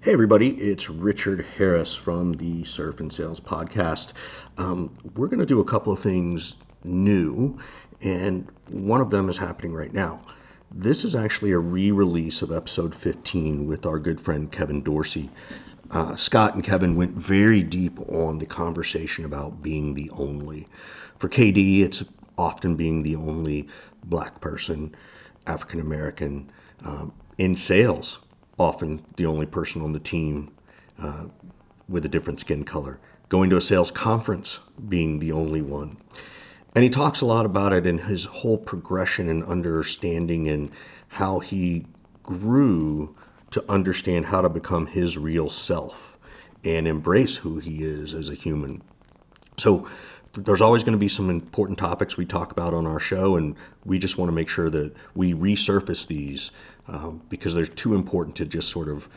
Hey, everybody, it's Richard Harris from the Surf and Sales Podcast. Um, we're going to do a couple of things new, and one of them is happening right now. This is actually a re release of episode 15 with our good friend Kevin Dorsey. Uh, Scott and Kevin went very deep on the conversation about being the only. For KD, it's often being the only black person, African American, um, in sales often the only person on the team uh, with a different skin color, going to a sales conference being the only one. And he talks a lot about it in his whole progression and understanding and how he grew to understand how to become his real self and embrace who he is as a human. So there's always going to be some important topics we talk about on our show, and we just want to make sure that we resurface these um, because they're too important to just sort of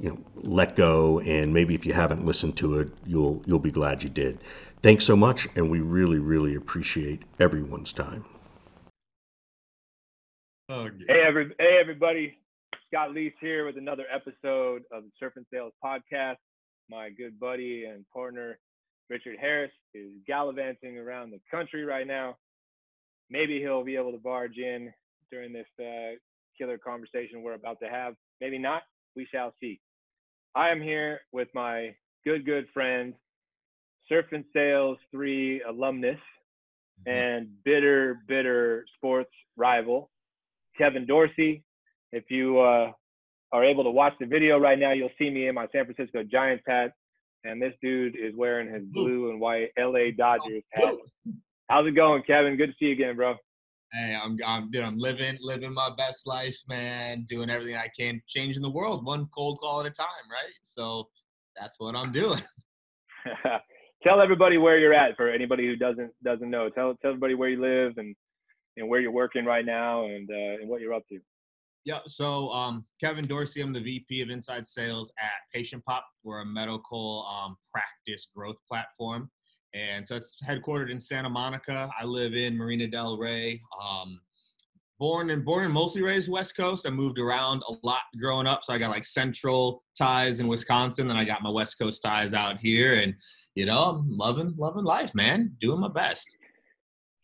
you know let go and maybe if you haven't listened to it you'll you'll be glad you did. Thanks so much and we really really appreciate everyone's time. Hey every hey everybody. Scott leese here with another episode of the surf and sales podcast. My good buddy and partner richard harris is gallivanting around the country right now maybe he'll be able to barge in during this uh, killer conversation we're about to have. Maybe not. We shall see. I am here with my good, good friend, Surf and Sales 3 alumnus mm-hmm. and bitter, bitter sports rival, Kevin Dorsey. If you uh, are able to watch the video right now, you'll see me in my San Francisco Giants hat. And this dude is wearing his blue and white LA Dodgers hat. How's it going, Kevin? Good to see you again, bro. Hey, I'm, I'm, dude, I'm living, living my best life, man. Doing everything I can, changing the world one cold call at a time, right? So that's what I'm doing. tell everybody where you're at for anybody who doesn't doesn't know. Tell tell everybody where you live and and where you're working right now and uh, and what you're up to. Yeah, so um, Kevin Dorsey, I'm the VP of Inside Sales at Patient Pop. We're a medical um, practice growth platform. And so it's headquartered in Santa Monica. I live in Marina Del Rey. Um, born and born and mostly raised West Coast. I moved around a lot growing up, so I got like central ties in Wisconsin, then I got my West Coast ties out here. And you know, I'm loving loving life, man. Doing my best.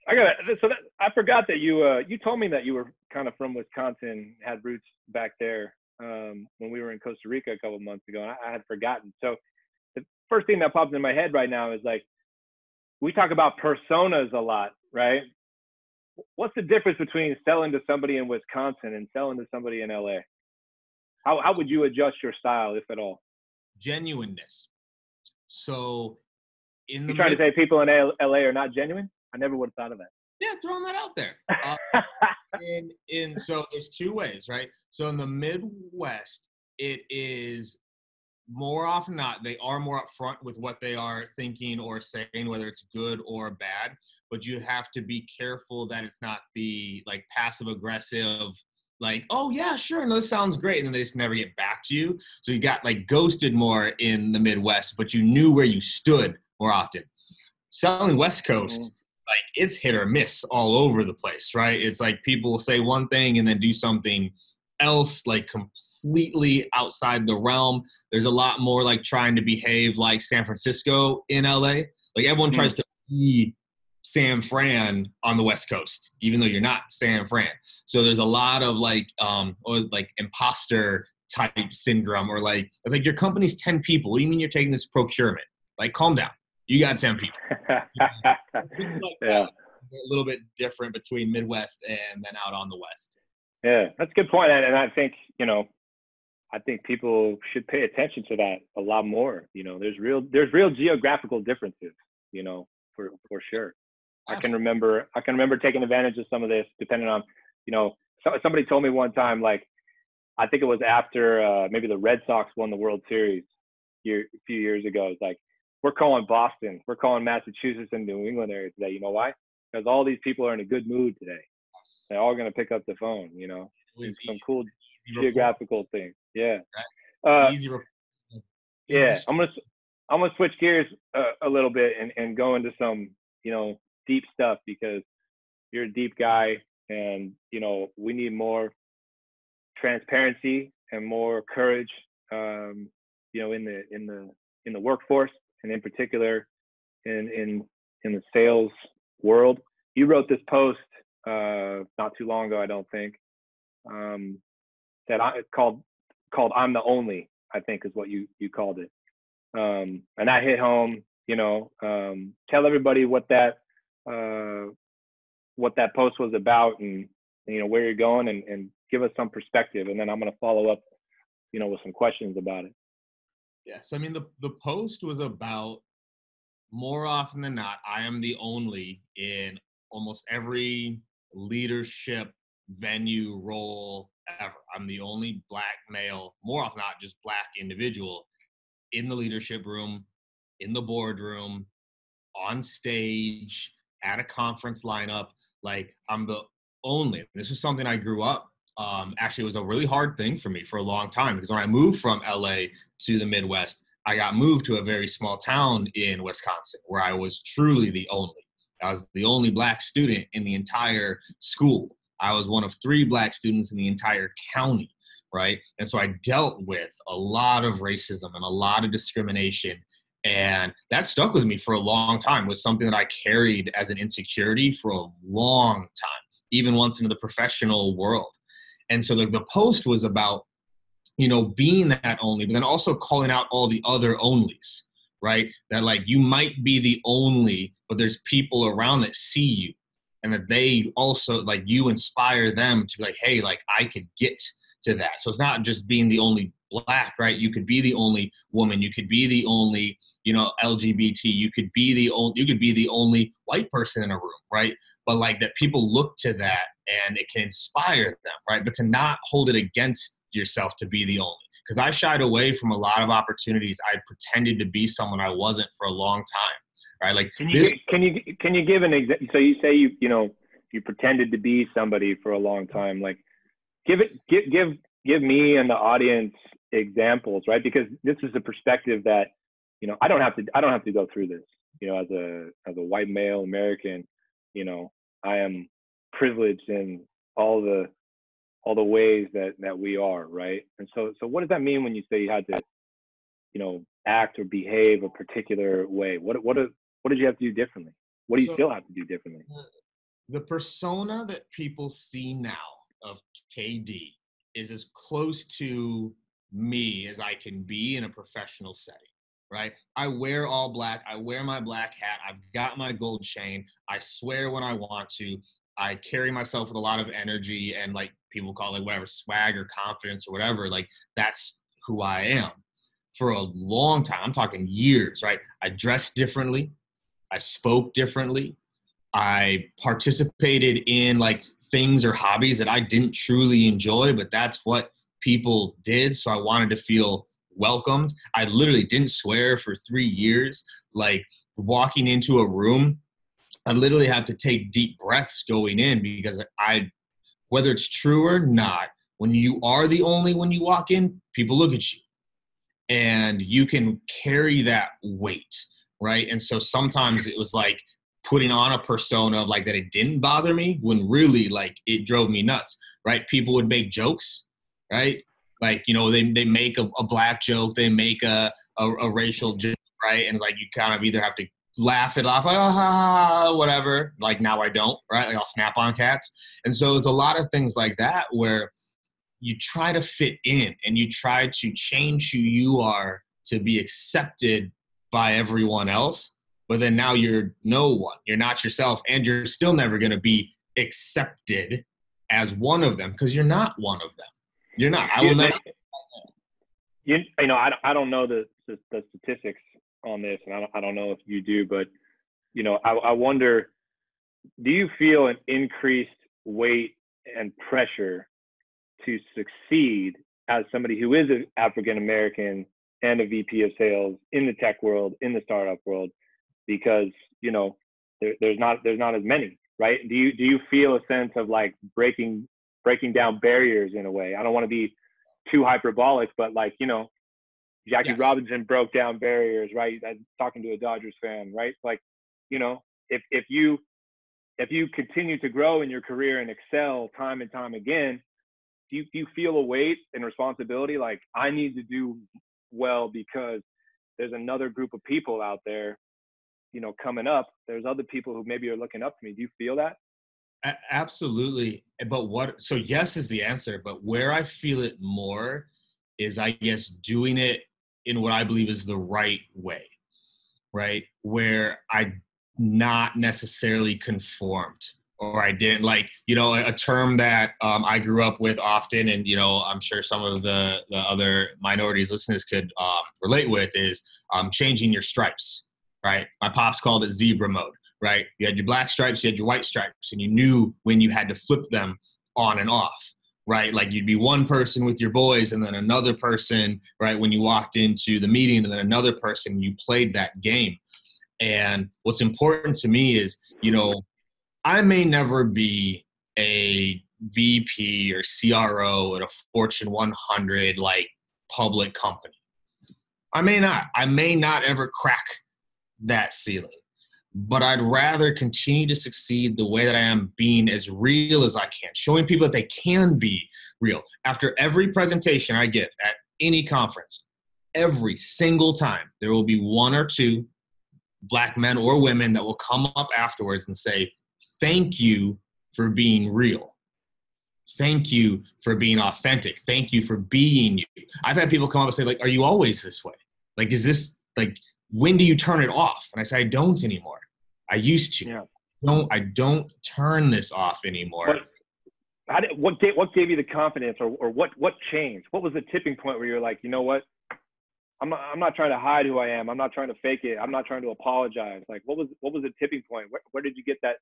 I got it. so that, I forgot that you uh, you told me that you were kind of from Wisconsin, had roots back there um, when we were in Costa Rica a couple months ago, and I, I had forgotten. So the first thing that pops in my head right now is like we talk about personas a lot, right? What's the difference between selling to somebody in Wisconsin and selling to somebody in LA? How, how would you adjust your style, if at all? Genuineness. So, in the you trying mid- to say people in LA are not genuine? I never would have thought of that. Yeah, throwing that out there. Uh, in in so there's two ways, right? So in the Midwest, it is more often not, they are more upfront with what they are thinking or saying, whether it's good or bad. But you have to be careful that it's not the like passive aggressive, like, oh yeah, sure, no, this sounds great, and then they just never get back to you. So you got like ghosted more in the Midwest, but you knew where you stood more often. Selling West Coast. Like it's hit or miss all over the place, right? It's like people will say one thing and then do something else, like completely outside the realm. There's a lot more like trying to behave like San Francisco in LA. Like everyone tries mm. to be San Fran on the West Coast, even though you're not San Fran. So there's a lot of like um or like imposter type syndrome or like it's like your company's 10 people. What do you mean you're taking this procurement? Like calm down. You got 10 people. like yeah. A little bit different between Midwest and then out on the West. Yeah, that's a good point. And I think, you know, I think people should pay attention to that a lot more. You know, there's real there's real geographical differences, you know, for for sure. Absolutely. I can remember I can remember taking advantage of some of this depending on, you know, so, somebody told me one time like I think it was after uh, maybe the Red Sox won the World Series year, a few years ago. It's like we're calling Boston, we're calling Massachusetts and New England area today. You know why? Because all these people are in a good mood today. They're all gonna pick up the phone. You know, some cool geographical thing. Yeah. Uh, yeah, I'm gonna I'm gonna switch gears a, a little bit and, and go into some you know deep stuff because you're a deep guy and you know we need more transparency and more courage um, you know, in the in the in the workforce, and in particular, in in in the sales world. You wrote this post uh, not too long ago, I don't think, um, that I called called "I'm the Only." I think is what you you called it, um, and that hit home. You know, um, tell everybody what that uh, what that post was about, and you know where you're going, and, and give us some perspective, and then I'm going to follow up, you know, with some questions about it. Yes, I mean the the post was about more often than not, I am the only in almost every leadership venue role ever. I'm the only black male, more often not just black individual in the leadership room, in the boardroom, on stage, at a conference lineup. Like I'm the only. This is something I grew up. Um, actually, it was a really hard thing for me for a long time because when I moved from LA to the Midwest, I got moved to a very small town in Wisconsin where I was truly the only. I was the only black student in the entire school. I was one of three black students in the entire county, right? And so I dealt with a lot of racism and a lot of discrimination. And that stuck with me for a long time, was something that I carried as an insecurity for a long time, even once into the professional world. And so the, the post was about you know, being that only, but then also calling out all the other onlys, right? That like you might be the only, but there's people around that see you and that they also like you inspire them to be like, hey, like I could get to that. So it's not just being the only black, right? You could be the only woman, you could be the only, you know, LGBT, you could be the only you could be the only white person in a room, right? But like that people look to that and it can inspire them, right? But to not hold it against yourself to be the only. Because I shied away from a lot of opportunities. I pretended to be someone I wasn't for a long time. Right? Like can you this, can you can you give an example? So you say you you know you pretended to be somebody for a long time. Like give it give give give me and the audience examples, right? Because this is a perspective that you know I don't have to I don't have to go through this. You know, as a as a white male American, you know, I am privileged in all the all the ways that that we are, right? And so so what does that mean when you say you had to, you know, act or behave a particular way? What what what did you have to do differently? What do you so, still have to do differently? The persona that people see now of KD is as close to me as I can be in a professional setting right? I wear all black. I wear my black hat. I've got my gold chain. I swear when I want to. I carry myself with a lot of energy and like people call it whatever swag or confidence or whatever. Like that's who I am for a long time. I'm talking years, right? I dressed differently. I spoke differently. I participated in like things or hobbies that I didn't truly enjoy, but that's what people did. So I wanted to feel welcomed. I literally didn't swear for three years. Like walking into a room, I literally have to take deep breaths going in because I whether it's true or not, when you are the only when you walk in, people look at you and you can carry that weight, right? And so sometimes it was like putting on a persona of like that it didn't bother me when really like it drove me nuts, right? People would make jokes, right? Like, you know, they, they make a, a black joke, they make a, a, a racial joke, right? And like you kind of either have to laugh it off, like, ah, whatever. Like now I don't, right? Like I'll snap on cats. And so it's a lot of things like that where you try to fit in and you try to change who you are to be accepted by everyone else. But then now you're no one. You're not yourself, and you're still never going to be accepted as one of them because you're not one of them. You're not. I will never. You, you know, I, I don't know the, the, the statistics on this, and I don't, I don't know if you do, but you know, I, I wonder, do you feel an increased weight and pressure to succeed as somebody who is an African American and a VP of sales in the tech world, in the startup world, because you know there, there's not there's not as many, right? Do you do you feel a sense of like breaking breaking down barriers in a way? I don't want to be too hyperbolic, but like you know, Jackie yes. Robinson broke down barriers, right? I'm talking to a Dodgers fan, right? Like, you know, if if you if you continue to grow in your career and excel time and time again, do you, do you feel a weight and responsibility like I need to do well because there's another group of people out there, you know, coming up. There's other people who maybe are looking up to me. Do you feel that? Absolutely. Eh, but what, so yes is the answer, but where I feel it more is, I guess, doing it in what I believe is the right way, right? Where I not necessarily conformed or I didn't like, you know, a, term that um, I grew up with often, and you know, I'm sure some of the the other minorities listeners could um, relate with is um, changing your stripes. Right, my pops called it zebra mode. Right, you had your black stripes, you had your white stripes, and you knew when you had to flip them on and off. Right, like you'd be one person with your boys, and then another person. Right, when you walked into the meeting, and then another person. You played that game. And what's important to me is, you know, I may never be a VP or CRO at a Fortune 100 like public company. I may not. I may not ever crack that ceiling. But I'd rather continue to succeed the way that I am, being as real as I can, showing people that they can be real. After every presentation I give at any conference, every single time, there will be one or two black men or women that will come up afterwards and say, thank you for being real. Thank you for being authentic. Thank you for being you. I've had people come up and say, like, are you always this way? Like, is this like when do you turn it off? And I say, I don't anymore. I used to. Yeah. Don't I don't turn this off anymore. But did, what gave, what gave you the confidence, or, or what what changed? What was the tipping point where you're like, you know what? I'm not, I'm not trying to hide who I am. I'm not trying to fake it. I'm not trying to apologize. Like, what was what was the tipping point? Where, where did you get that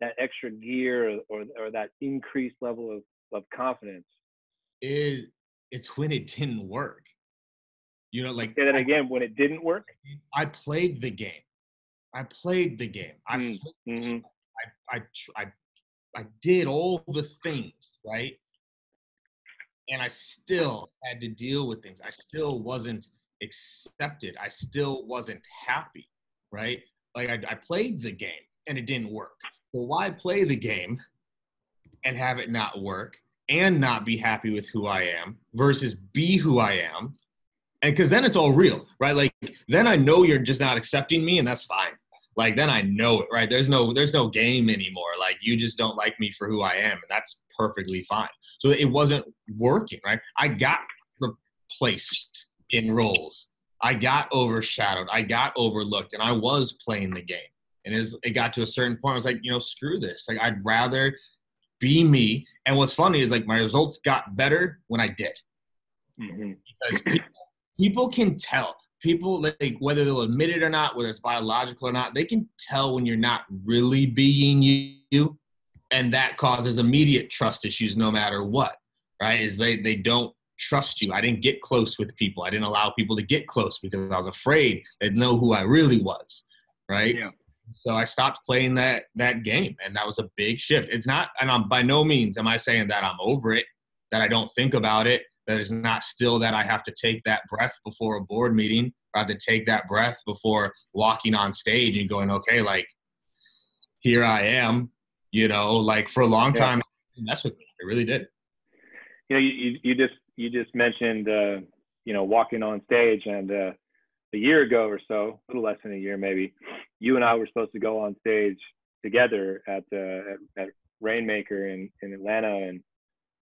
that extra gear or, or that increased level of, of confidence? It, it's when it didn't work. You know, like again. when it didn't work, I played the game. I played the game. I, mm, mm-hmm. I, I, I, I did all the things right, and I still had to deal with things. I still wasn't accepted. I still wasn't happy. Right, like I, I played the game and it didn't work. So why play the game and have it not work and not be happy with who I am versus be who I am? And because then it's all real, right? Like then I know you're just not accepting me, and that's fine. Like then I know it, right? There's no there's no game anymore. Like you just don't like me for who I am, and that's perfectly fine. So it wasn't working, right? I got replaced in roles. I got overshadowed. I got overlooked, and I was playing the game. And as it got to a certain point, I was like, you know, screw this. Like I'd rather be me. And what's funny is like my results got better when I did. Mm-hmm. Because people, people can tell. People like whether they'll admit it or not, whether it's biological or not, they can tell when you're not really being you. And that causes immediate trust issues no matter what. Right? Is they they don't trust you. I didn't get close with people. I didn't allow people to get close because I was afraid they'd know who I really was. Right. Yeah. So I stopped playing that that game, and that was a big shift. It's not, and I'm by no means am I saying that I'm over it, that I don't think about it. That is not still that I have to take that breath before a board meeting. I have to take that breath before walking on stage and going, okay, like here I am. You know, like for a long time, yeah. mess with me. It really did. You know, you you just you just mentioned uh, you know walking on stage and. uh a year ago or so, a little less than a year maybe, you and I were supposed to go on stage together at uh, at, at Rainmaker in, in Atlanta, and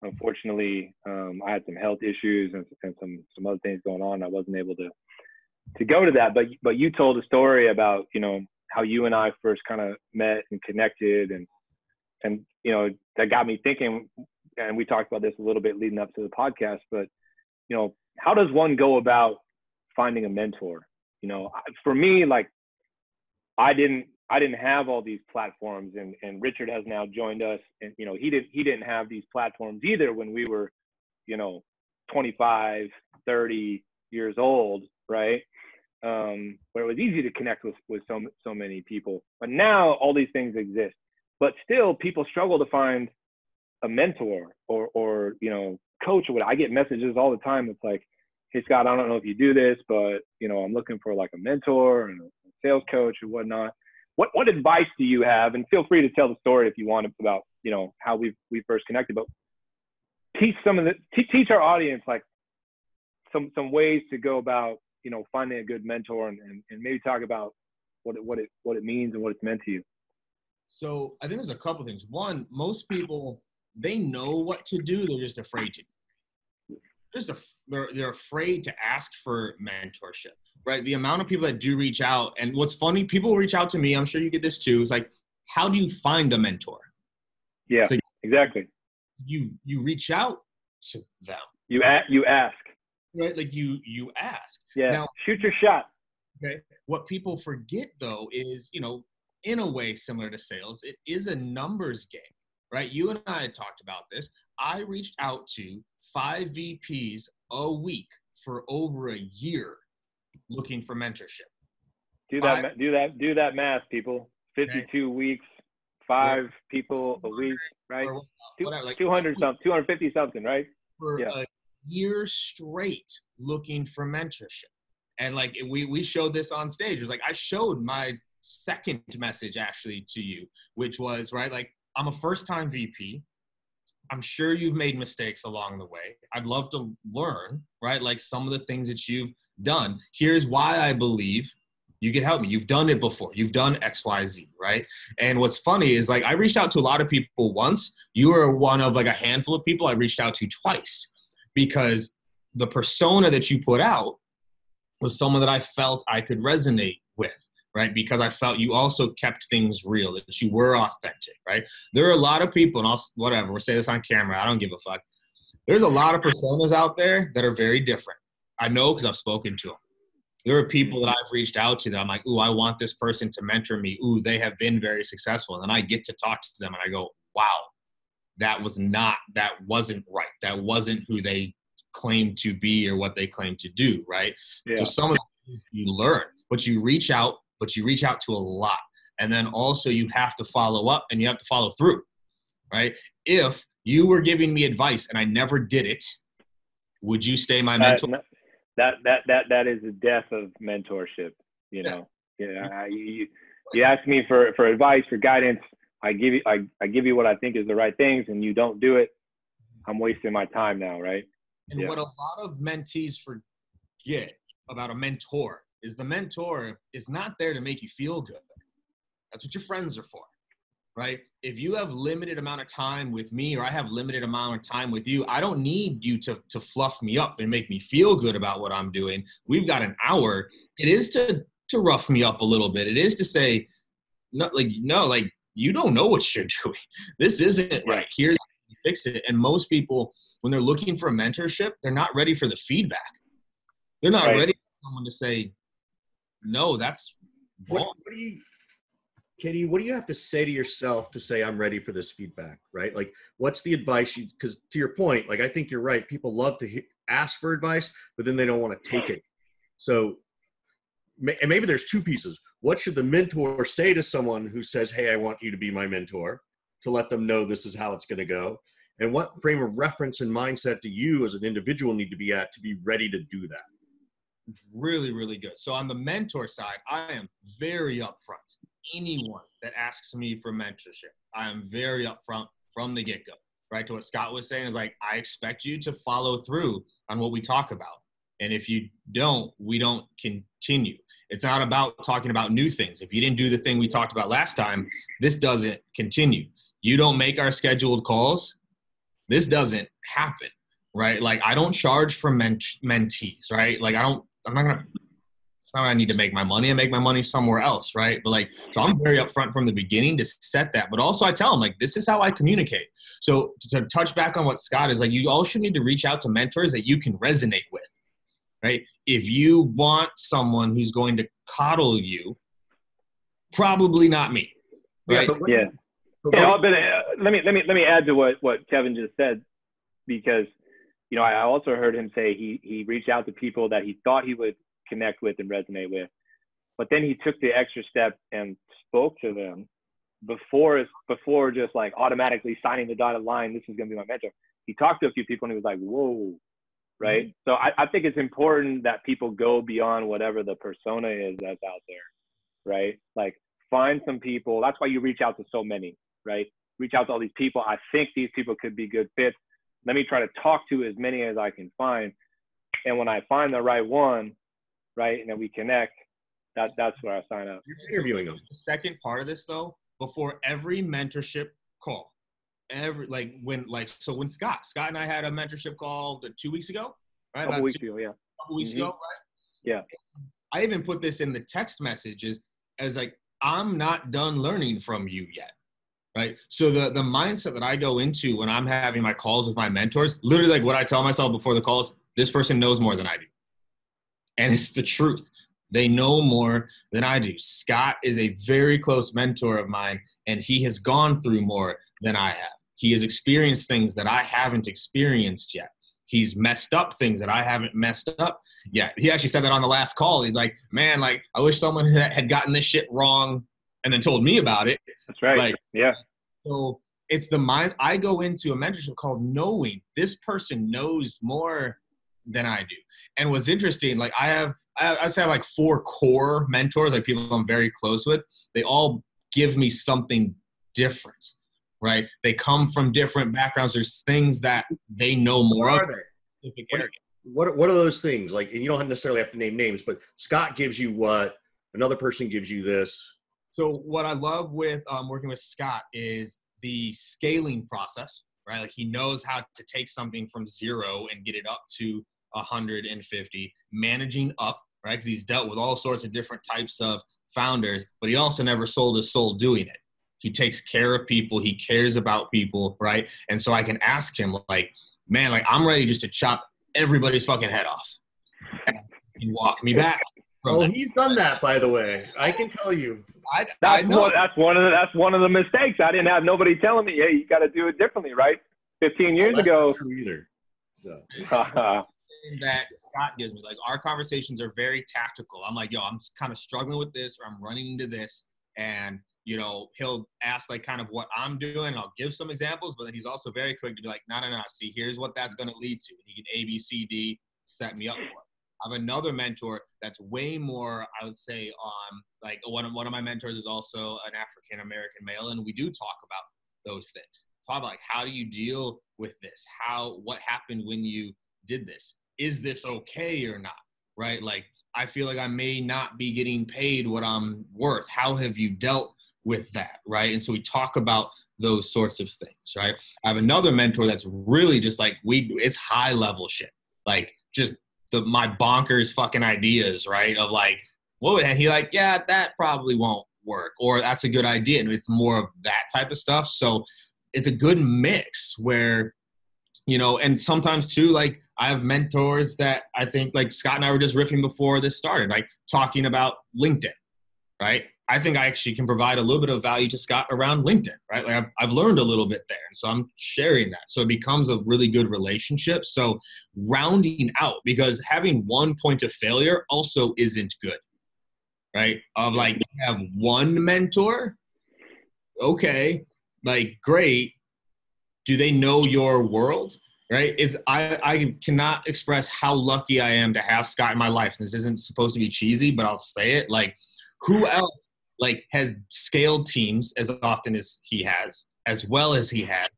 unfortunately, um, I had some health issues and, and some some other things going on. I wasn't able to to go to that. But but you told a story about you know how you and I first kind of met and connected, and and you know that got me thinking. And we talked about this a little bit leading up to the podcast, but you know how does one go about finding a mentor. You know, for me, like I didn't I didn't have all these platforms and and Richard has now joined us and you know he didn't he didn't have these platforms either when we were you know 25 30 years old right? Um where it was easy to connect with with so so many people. But now all these things exist. But still people struggle to find a mentor or or you know coach or what. I get messages all the time. It's like hey Scott, I don't know if you do this, but you know, I'm looking for like a mentor and a sales coach or whatnot. What what advice do you have? And feel free to tell the story if you want about you know how we we first connected. But teach some of the teach our audience like some some ways to go about you know finding a good mentor and, and, and maybe talk about what it, what it what it means and what it's meant to you so i think there's a couple things one most people they know what to do they're just afraid to just a, they're, they're afraid to ask for mentorship right? The amount of people that do reach out and what's funny people reach out to me i'm sure you get this too it's like how do you find a mentor? Yeah so exactly. You you reach out to them. You a- you ask. Right like you you ask. Yeah now shoot your shot. Okay what people forget though is you know in a way similar to sales it is a numbers game right? You and i had talked about this. I reached out to five vps a week for over a year looking for mentorship. Do that five, do that do that math people. 52 okay. weeks five people a week right? like 200 something 250 something right? For yeah. a year straight looking for mentorship. And like we we showed this on stage. It was like i showed my second message actually to you which was right like i'm a first time vp i'm sure you've made mistakes along the way. I'd love to learn right? Like some of the things that you've done. Here's why i believe you can help me. You've done it before. You've done xyz right? And what's funny is like i reached out to a lot of people once. You were one of like a handful of people i reached out to twice because the persona that you put out was someone that I felt I could resonate with, right? Because I felt you also kept things real, that you were authentic, right? There are a lot of people, and I'll, whatever, we'll say this on camera, I don't give a fuck. There's a lot of personas out there that are very different. I know because I've spoken to them. There are people that I've reached out to that I'm like, ooh, I want this person to mentor me. Ooh, they have been very successful. And then I get to talk to them and I go, wow, that was not, that wasn't right. That wasn't who they claim to be or what they claim to do, right? Yeah. So some of you learn, but you reach out, but you reach out to a lot. And then also you have to follow up and you have to follow through, right? If you were giving me advice and I never did it, would you stay my mentor? Uh, that that that that is the death of mentorship. You know, yeah. yeah you, you ask me for for advice for guidance. I give you I, I give you what I think is the right things, and you don't do it. I'm wasting my time now, right? And yeah. what a lot of mentees forget about a mentor is the mentor is not there to make you feel good. That's what your friends are for, right? If you have limited amount of time with me or I have limited amount of time with you, I don't need you to, to fluff me up and make me feel good about what I'm doing. We've got an hour. It is to, to rough me up a little bit. It is to say, no, like, no, like you don't know what you're doing. This isn't right. Here's fix it. And most people, when they're looking for a mentorship, they're not ready for the feedback. They're not right. ready for someone to say, no, that's wrong. What, what do you, KD, what do you have to say to yourself to say, I'm ready for this feedback, right? Like, what's the advice you, because to your point, like, I think you're right. People love to he- ask for advice, but then they don't want to take it. So, and maybe there's two pieces. What should the mentor say to someone who says, Hey, I want you to be my mentor? to let them know this is how it's going to go? And what frame of reference and mindset do you as an individual need to be at to be ready to do that? Really, really good. So on the mentor side, I am very upfront. Anyone that asks me for mentorship, I am very upfront from the get go. Right to what Scott was saying is like, I expect you to follow through on what we talk about. And if you don't, we don't continue. It's not about talking about new things. If you didn't do the thing we talked about last time, this doesn't continue you don't make our scheduled calls, this doesn't happen, right? Like I don't charge for ment- mentees, right? Like I don't, I'm not gonna. It's not I need to make my money. I make my money somewhere else, right? But like, so I'm very upfront from the beginning to set that. But also, I tell them like, this is how I communicate. So to touch back on what Scott is like, you also need to reach out to mentors that you can resonate with, right? If you want someone who's going to coddle you, probably not me. Right? Yeah, yeah. You know, but uh, let me let me let me add to what what Kevin just said, because you know I also heard him say he he reached out to people that he thought he would connect with and resonate with, but then he took the extra step and spoke to them before before just like automatically signing the dotted line. This is going to be my mentor. He talked to a few people and he was like, whoa, right? Mm-hmm. So I, I think it's important that people go beyond whatever the persona is that's out there, right? Like find some people. That's why you reach out to so many right? Reach out to all these people. I think these people could be good fits. Let me try to talk to as many as I can find. And when I find the right one, right, and then we connect, that that's where I sign up. You're interviewing them. The second part of this though, before every mentorship call, every like when like so when Scott Scott and I had a mentorship call the two weeks ago, right? A couple About weeks two, ago, yeah. couple weeks Mhm. ago, right? Yeah. I even put this in the text messages as like I'm not done learning from you yet. Right. So the the mindset that I go into when I'm having my calls with my mentors, literally like what I tell myself before the calls, this person knows more than I do. And it's the truth. They know more than I do. Scott is a very close mentor of mine, and he has gone through more than I have. He has experienced things that I haven't experienced yet. He's messed up things that I haven't messed up yet. He actually said that on the last call. He's like, man, like, I wish someone had had gotten this shit wrong and then told me about it. That's right. Like- yeah. So it's the mind. I go into a mentorship called knowing this person knows more than I do. And what's interesting, like I have, I I say have like four core mentors, like people I'm very close with. They all give me something different, right? They come from different backgrounds. There's things that they know more What of. are they? What- What what are those things like? And you don't necessarily have to name names, but Scott gives you what, another person gives you this. So what I love with um, working with Scott is the scaling process, right? Like he knows how to take something from zero and get it up to 150, managing up, right? Because he's dealt with all sorts of different types of founders, but he also never sold his soul doing it. He takes care of people. He cares about people, right? And so I can ask him, like, man, like I'm ready just to chop everybody's fucking head off. And walk me back. From Oh, that. he's done that, by the way. I can tell you. I, I That's know. one. That's one of the. That's one of the mistakes. I didn't have nobody telling me, "Hey, you got to do it differently." Right? Fifteen years That's ago. not true either. So that Scott gives me. Like our conversations are very tactical. I'm like, yo, I'm kind of struggling with this, or I'm running into this, and you know, he'll ask like kind of what I'm doing. And I'll give some examples, but then he's also very quick to be like, no, no, no. See, here's what that's going to lead to. And he can A, B, C, D set me up for. it. I have another mentor that's way more, I would say, on like one of one of my mentors is also an African American male, and we do talk about those things. Talk about like how do you deal with this? How what happened when you did this? Is this okay or not? Right? Like I feel like I may not be getting paid what I'm worth. How have you dealt with that? Right? And so we talk about those sorts of things, right? I have another mentor that's really just like we it's high level shit. Like just the my bonkers fucking ideas, right? Of like, what would and he like, yeah, that probably won't work, or that's a good idea, and it's more of that type of stuff. So it's a good mix where, you know, and sometimes too, like I have mentors that I think like Scott and I were just riffing before this started, like talking about LinkedIn, right? I think I actually can provide a little bit of value to Scott around LinkedIn, right? Like I've, I've learned a little bit there. And so I'm sharing that. So it becomes a really good relationship. So rounding out, because having one point of failure also isn't good, right? Of like, you have one mentor, okay, like great. Do they know your world? Right? It's I, I cannot express how lucky I am to have Scott in my life. And This isn't supposed to be cheesy, but I'll say it. Like, who else like has scaled teams as often as he has, as well as he had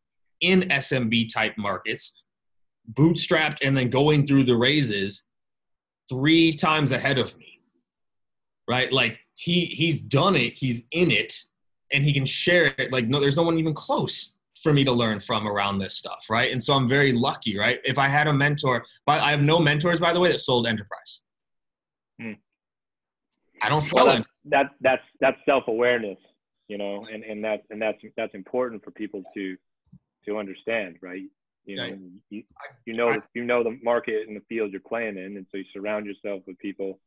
in SMB type markets, bootstrapped and then going through the raises three times ahead of me. Right? Like he he's done it, he's in it, and he can share it. Like, no, there's no one even close for me to learn from around this stuff, right? And so I'm very lucky, right? If I had a mentor, but I have no mentors, by the way, that sold enterprise. I don't sell Well, it. that, that that's that's self awareness, you know, and and that's and that's that's important for people to to understand, right? You know, you, you know I- you know the market and the field you're playing in, and so you surround yourself with people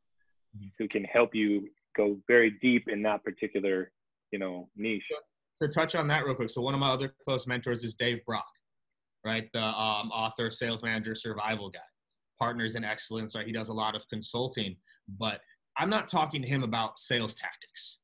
Mhm. who can help you go very deep in that particular, you know, niche. to touch on that real quick. So one of my other close mentors is Dave Brock, right? The um, author, sales manager, survival guy, partners in excellence. Right? He does a lot of consulting, but I'm not talking to him about sales tactics,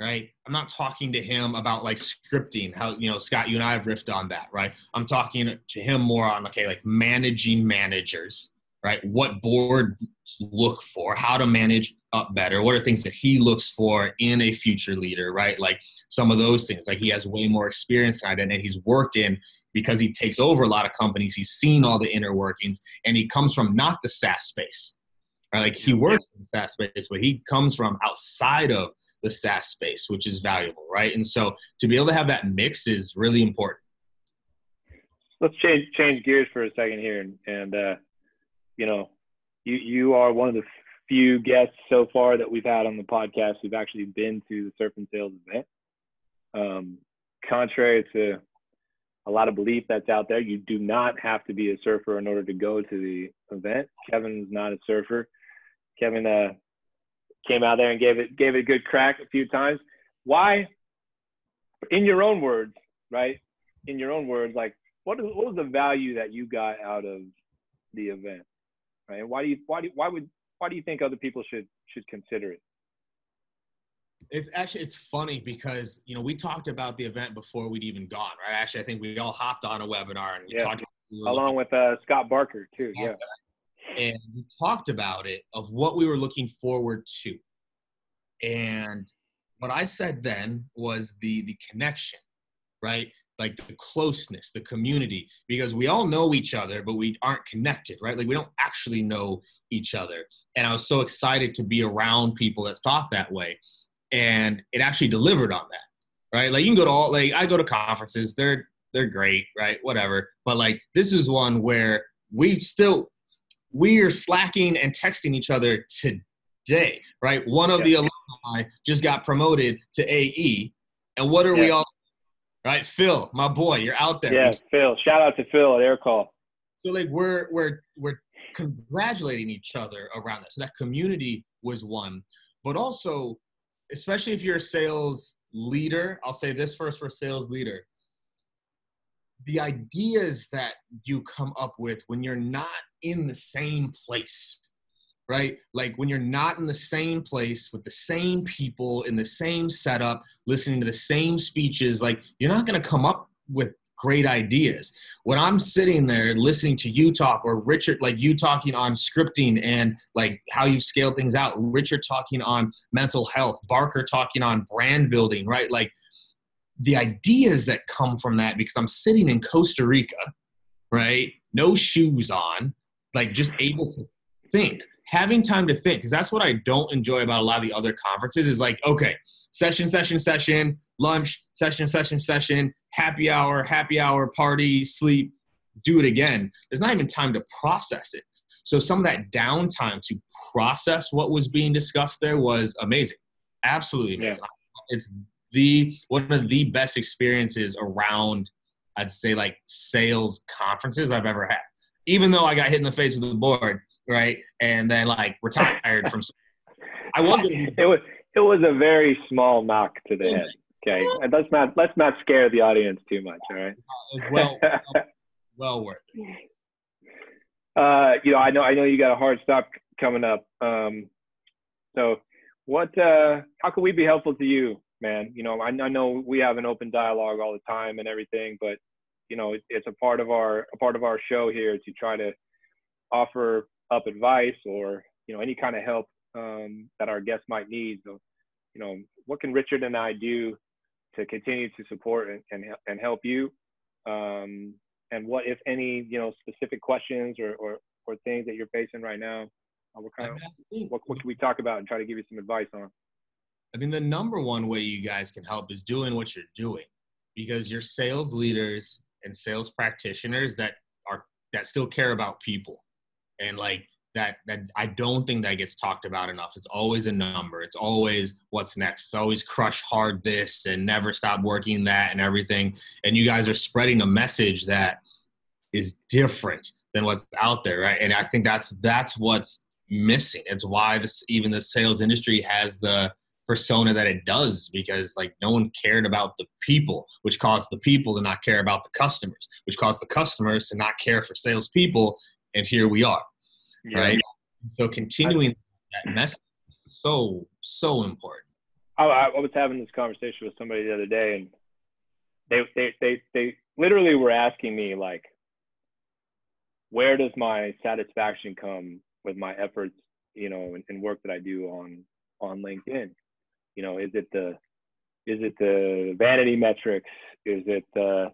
right? I'm not talking to him about like scripting. How you know Scott, you and I have riffed on that, right? I'm talking to him more on okay, like managing managers, right? What boards look for, how to manage up better? What are things that he looks for in a future leader, right? Like some of those things. Like he has way more experience in it and he's worked in because he takes over a lot of companies. He's seen all the inner workings and he comes from not the SaaS space. Like he works in the SaaS space, but he comes from outside of the SaaS space, which is valuable, right? And so to be able to have that mix is really important. Let's change change gears for a second here, and, and uh, you know, you you are one of the few guests so far that we've had on the podcast who've actually been to the Surf and Sales event. Um, contrary to a lot of belief that's out there, you do not have to be a surfer in order to go to the event. Kevin's not a surfer. Kevin uh, came out there and gave it gave it a good crack a few times. Why, in your own words, right? In your own words, like what, what was the value that you got out of the event, right? And why do you why do why would why do you think other people should should consider it? It's actually it's funny because you know we talked about the event before we'd even gone, right? Actually, I think we all hopped on a webinar and we yeah. talked along with uh, Scott Barker too. Yeah, and we talked about it of what we were looking forward to. And what I said then was the the connection, right? Like the closeness, the community, because we all know each other, but we aren't connected, right? Like we don't actually know each other. And I was so excited to be around people that thought that way. And it actually delivered on that, right? Like you can go to all, like I go to conferences, they're they're great, right? Whatever. But like this is one where we still we are slacking and texting each other today, right? One of yeah. the alumni just got promoted to AE. And what are yeah. we all, right? Phil, my boy, you're out there. Yeah, Phil. Shout out to Phil at Air Call. So like we're we're we're congratulating each other around that. So that community was one, but also, especially if you're a sales leader, I'll say this first for a sales leader the ideas that you come up with when you're not in the same place right? Like when you're not in the same place with the same people in the same setup listening to the same speeches like you're not going to come up with great ideas. When i'm sitting there listening to you talk or richard like you talking on scripting and like how you scale things out richard talking on mental health barker talking on brand building right? Like the ideas that come from that because I'm sitting in Costa Rica, right? No shoes on, like just able to think, having time to think. Because that's what I don't enjoy about a lot of the other conferences is like, okay, session, session, session, lunch, session, session, session, happy hour, happy hour, party, sleep, do it again. There's not even time to process it. So some of that downtime to process what was being discussed there was amazing. Absolutely amazing. Yeah. It's the one of the best experiences around I'd say like sales conferences I've ever had. Even though I got hit in the face with the board, right, and then like retired from. I was. It was it was a very small knock to the head. Okay, and let's not let's not scare the audience too much. All right. well, well worth it. Uh, you know, I know I know you got a hard stop coming up. Um, so, what? Uh, how can we be helpful to you man. You know, I, I know we have an open dialogue all the time and everything, but you know, it, it's a part of our a part of our show here to try to offer up advice or you know any kind of help um, that our guests might need. So, you know, what can Richard and I do to continue to support and and, and help you? Um, and what, if any, you know, specific questions or, or, or things that you're facing right now? Uh, what kind of what, what can we talk about and try to give you some advice on? I mean, the number one way you guys can help is doing what you're doing because you're sales leaders and sales practitioners that are that still care about people and like that that I don't think that gets talked about enough. It's always a number. It's always what's next. It's always crush hard this and never stop working that and everything. And you guys are spreading a message that is different than what's out there, right? And I think that's that's what's missing. It's why this even the sales industry has the persona that it does because like no one cared about the people, which caused the people to not care about the customers, which caused the customers to not care for salespeople, and here we are, yeah. right? So continuing that message is so so important. I, I was having this conversation with somebody the other day, and they they they they literally were asking me like, where does my satisfaction come with my efforts you know, and, and work that I do on on LinkedIn. You know, is it the is it the vanity metrics? Is it the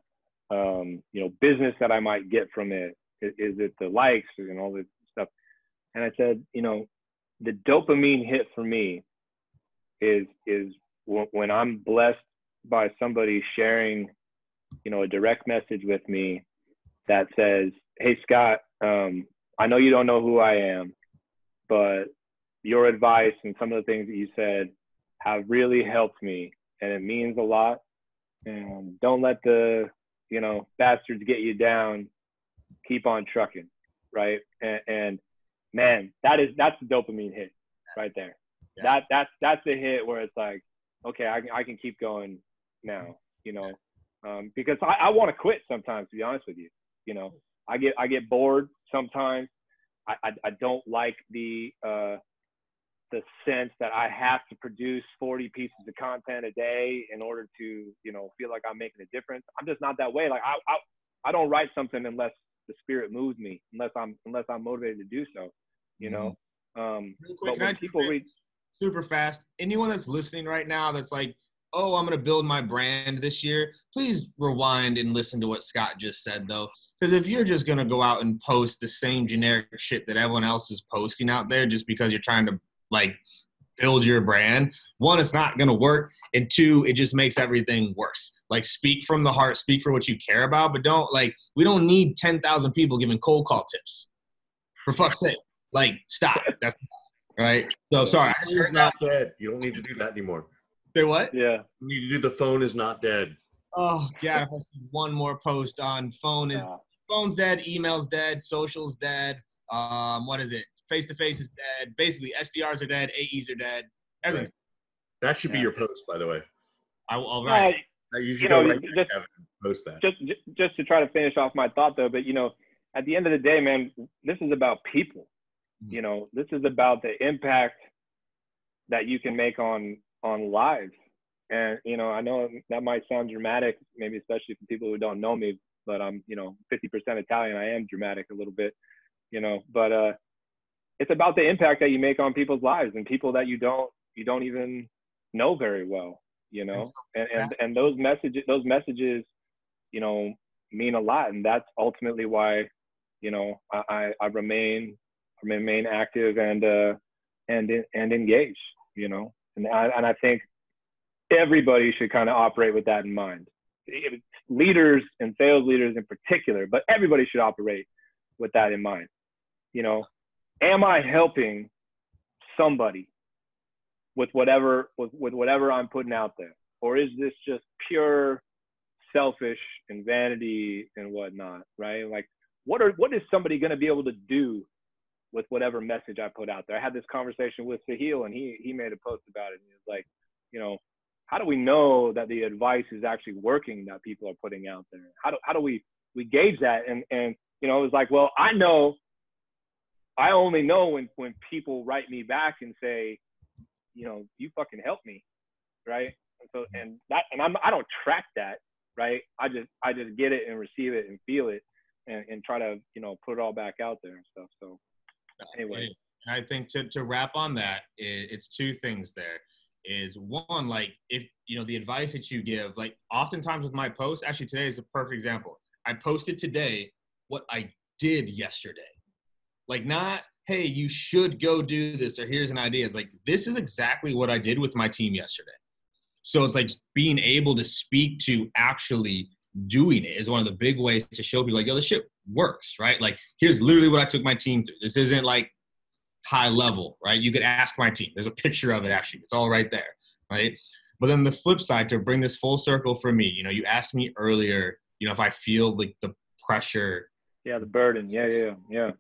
um, you know business that I might get from it? Is, is it the likes and all this stuff? And I said, you know, the dopamine hit for me is is when I'm blessed by somebody sharing, you know, a direct message with me that says, "Hey Scott, um, I know you don't know who I am, but your advice and some of the things that you said have really helped me, and it means a lot. And don't let the, you know, bastards get you down. Keep on trucking, right? And, and man, that is that's the dopamine hit right there. Yeah. That that's that's the hit where it's like, okay, I can I can keep going now, you know, um, because I, I want to quit sometimes. To be honest with you, you know, I get I get bored sometimes. I I, I don't like the uh, the sense that I have to produce 40 pieces of content a day in order to you know feel like I'm making a difference. I'm just not that way. Like I I, I don't write something unless the spirit moves me, unless I'm unless I'm motivated to do so. You know. Mm-hmm. Um, Real quick, but when people read super fast, anyone that's listening right now that's like oh, I'm going to build my brand this year, please rewind and listen to what Scott just said, though. Because if you're just going to go out and post the same generic shit that everyone else is posting out there just because you're trying to, like, build your brand, one, it's not going to work. And two, it just makes everything worse. Like, speak from the heart, speak for what you care about, but don't, like, we don't need 10,000 people giving cold call tips. For fuck's sake. Like, stop. That's right. So, sorry. I just heard not dead. You don't need to do that anymore. Say what? Yeah. You need to do the phone is not dead. Oh god, if I see one more post on phone is phone's dead, email's dead, social's dead. Um, what is it? Face to face is dead. Basically, SDRs are dead, AEs are dead. Everything's right. That should be your post, by the way. I will. All right. Uh, you should you know, right just, post that. Just, just to try to finish off my thought though, but you know, at the end of the day, man, this is about people. Mm-hmm. You know, this is about the impact that you can make on on live. And you know, I know that might sound dramatic, maybe especially for people who don't know me, but I'm, you know, 50% Italian. I am dramatic a little bit, you know, but uh, it's about the impact that you make on people's lives and people that you don't you don't even know very well, you know, and and, and those messages those messages, you know, mean a lot, and that's ultimately why, you know, I I remain remain active and uh and and engaged, you know. And I, and I think everybody should kind of operate with that in mind. Leaders and sales leaders in particular, but everybody should operate with that in mind. You know, am I helping somebody with whatever with, with whatever I'm putting out there? Or is this just pure selfish and vanity and whatnot, right? Like what are what is somebody gonna be able to do with whatever message I put out there. I had this conversation with Sahil and he he made a post about it and he was like, you know, how do we know that the advice is actually working that people are putting out there? How do how do we we gauge that? And and you know, it was like, well, I know I only know when when people write me back and say, you know, you fucking help me, right? And so and that and I'm I don't track that, right? I just I just get it and receive it and feel it and, and try to you know put it all back out there and stuff. So anyway. I think to, to wrap on that, it's two things there. Is one, like, if, you know, the advice that you give, like, oftentimes with my posts, actually, today is a perfect example. I posted today what I did yesterday. Like, not, hey, you should go do this, or here's an idea. It's like, this is exactly what I did with my team yesterday. So it's like being able to speak to actually doing it is one of the big ways to show people like, yo, this shit works, right? Like, here's literally what I took my team through. This isn't like high level, right? You could ask my team. There's a picture of it actually. It's all right there, right? But then the flip side to bring this full circle for me, you know, you asked me earlier, you know, if I feel like the pressure. Yeah, the burden. Yeah, yeah, yeah.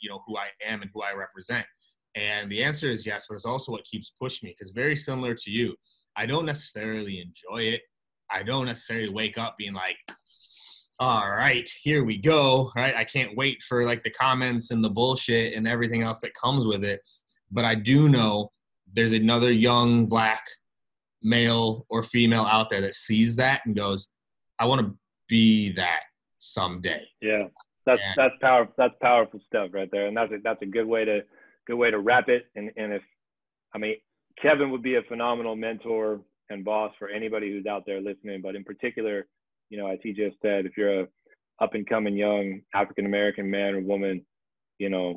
You know, who I am and who I represent. And the answer is yes, but it's also what keeps pushing me because very similar to you, I don't necessarily enjoy it. I don't necessarily wake up being like, all right, here we go. Right. I can't wait for like the comments and the bullshit and everything else that comes with it. But I do know there's another young black male or female out there that sees that and goes, I want to be that someday. Yeah. That's, and, that's powerful. That's powerful stuff right there. And that's a, that's a good way to, good way to wrap it. And and if I mean Kevin would be a phenomenal mentor and boss for anybody who's out there listening, but in particular, you know, as he just said, if you're a up and coming young African American man or woman, you know,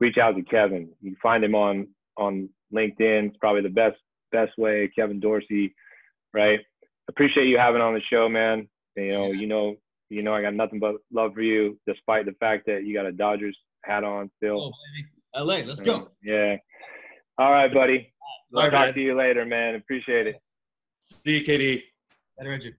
reach out to Kevin. You find him on on LinkedIn. It's probably the best best way. Kevin Dorsey, right? Appreciate you having on the show, man. You know, you know, you know, I got nothing but love for you, despite the fact that you got a Dodgers hat on still. Oh, LA, let's go. Mm, yeah. All right, buddy. Bye, I'll talk man. to you later, man. Appreciate it. See you, KD. Later, Richard.